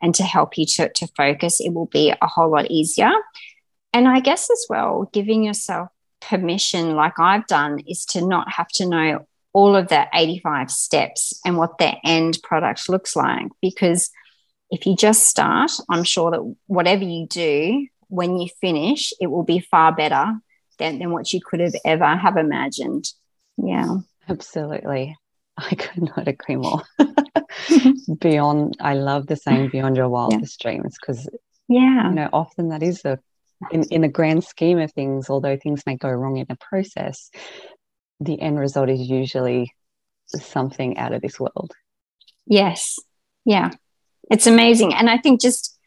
and to help you to, to focus, it will be a whole lot easier. And I guess as well, giving yourself permission, like I've done, is to not have to know all of the 85 steps and what the end product looks like. Because if you just start, I'm sure that whatever you do, when you finish, it will be far better than, than what you could have ever have imagined. Yeah. Absolutely. I could not agree more. beyond, I love the saying beyond your wildest yeah. dreams because, yeah, you know, often that is the in, in the grand scheme of things, although things may go wrong in the process, the end result is usually something out of this world. Yes. Yeah. It's amazing. And I think just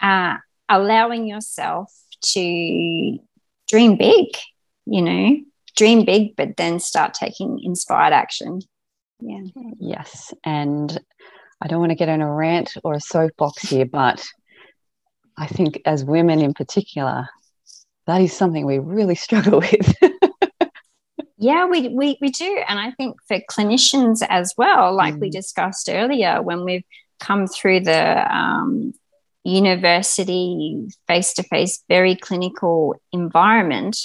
uh, allowing yourself to dream big, you know, dream big, but then start taking inspired action. Yeah. Yes. And I don't want to get on a rant or a soapbox here, but I think as women in particular, that is something we really struggle with. yeah, we, we, we do. And I think for clinicians as well, like mm. we discussed earlier, when we've come through the um, university face to face, very clinical environment,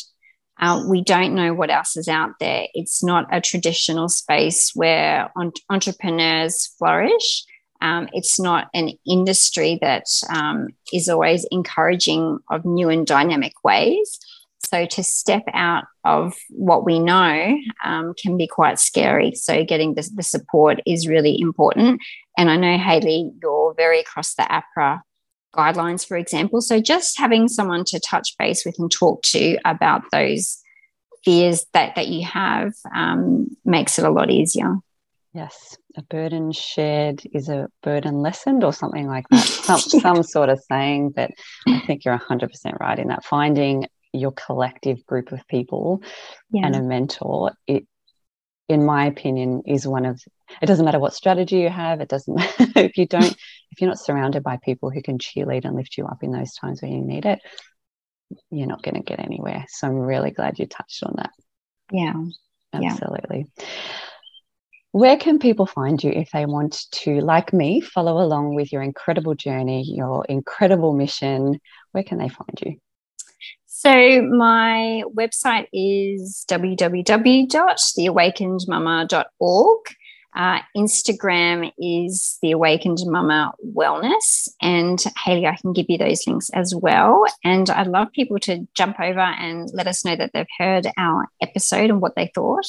uh, we don't know what else is out there. It's not a traditional space where on- entrepreneurs flourish. Um, it's not an industry that um, is always encouraging of new and dynamic ways. So to step out of what we know um, can be quite scary. So getting the, the, support is really important. And I know Hayley, you're very across the AHPRA guidelines, for example. So just having someone to touch base with and talk to about those fears that, that you have um, makes it a lot easier. Yes, a burden shared is a burden lessened, or something like that. some, some sort of saying, but I think you're 100% right in that. Finding your collective group of people yeah. and a mentor, it, in my opinion, is one of it doesn't matter what strategy you have, it doesn't matter if you don't, if you're not surrounded by people who can cheerlead and lift you up in those times where you need it, you're not going to get anywhere. So I'm really glad you touched on that. Yeah. Absolutely. Yeah. Where can people find you if they want to, like me, follow along with your incredible journey, your incredible mission? Where can they find you? So, my website is www.theawakenedmumma.org. Uh, Instagram is the Awakened Mumma Wellness. And Hayley, I can give you those links as well. And I'd love people to jump over and let us know that they've heard our episode and what they thought.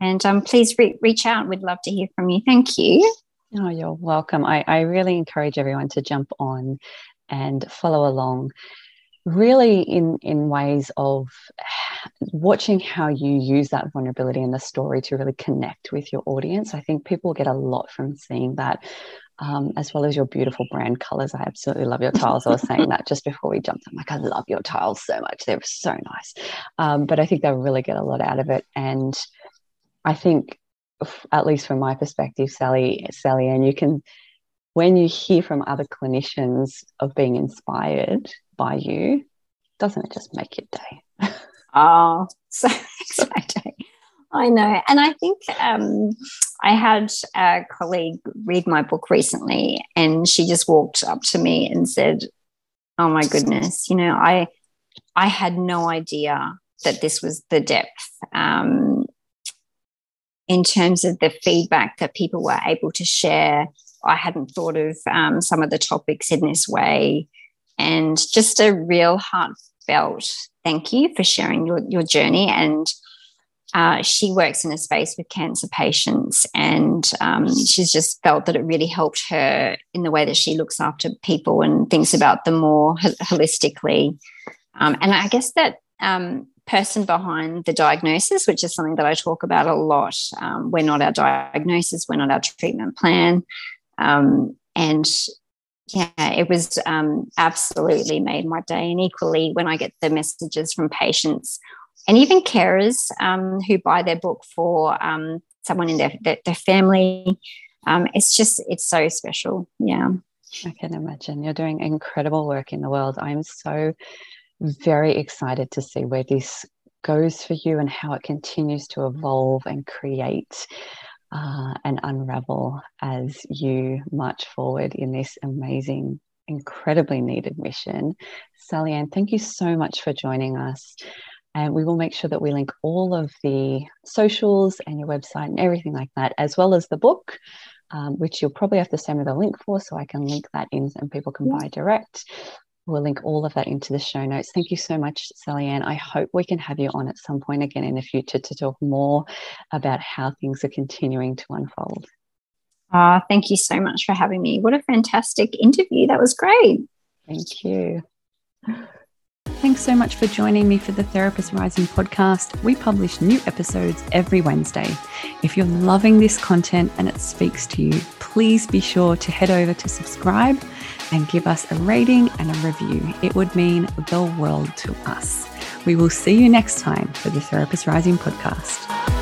And um, please re- reach out. We'd love to hear from you. Thank you. Oh, you're welcome. I, I really encourage everyone to jump on and follow along really in in ways of watching how you use that vulnerability in the story to really connect with your audience. I think people get a lot from seeing that um, as well as your beautiful brand colors. I absolutely love your tiles. I was saying that just before we jumped i'm like i love your tiles so much. They're so nice. Um, but i think they'll really get a lot out of it. And I think, at least from my perspective, Sally, Sally, and you can, when you hear from other clinicians of being inspired by you, doesn't it just make your day? oh, so exciting. I know. And I think um, I had a colleague read my book recently, and she just walked up to me and said, Oh my goodness, you know, I I had no idea that this was the depth um, in terms of the feedback that people were able to share. I hadn't thought of um, some of the topics in this way, and just a real heartfelt thank you for sharing your, your journey and uh, she works in a space with cancer patients, and um, she's just felt that it really helped her in the way that she looks after people and thinks about them more holistically. Um, and I guess that um, person behind the diagnosis, which is something that I talk about a lot, um, we're not our diagnosis, we're not our treatment plan. Um, and yeah, it was um, absolutely made my day. And equally, when I get the messages from patients and even carers um, who buy their book for um, someone in their, their, their family. Um, it's just, it's so special. Yeah. I can imagine. You're doing incredible work in the world. I'm so very excited to see where this goes for you and how it continues to evolve and create uh, and unravel as you march forward in this amazing, incredibly needed mission. Sally-Anne, thank you so much for joining us. And we will make sure that we link all of the socials and your website and everything like that, as well as the book, um, which you'll probably have to send me the link for so I can link that in and people can buy direct. We'll link all of that into the show notes. Thank you so much, Sally-Anne. I hope we can have you on at some point again in the future to talk more about how things are continuing to unfold. Uh, thank you so much for having me. What a fantastic interview. That was great. Thank you. Thanks so much for joining me for the Therapist Rising podcast. We publish new episodes every Wednesday. If you're loving this content and it speaks to you, please be sure to head over to subscribe and give us a rating and a review. It would mean the world to us. We will see you next time for the Therapist Rising podcast.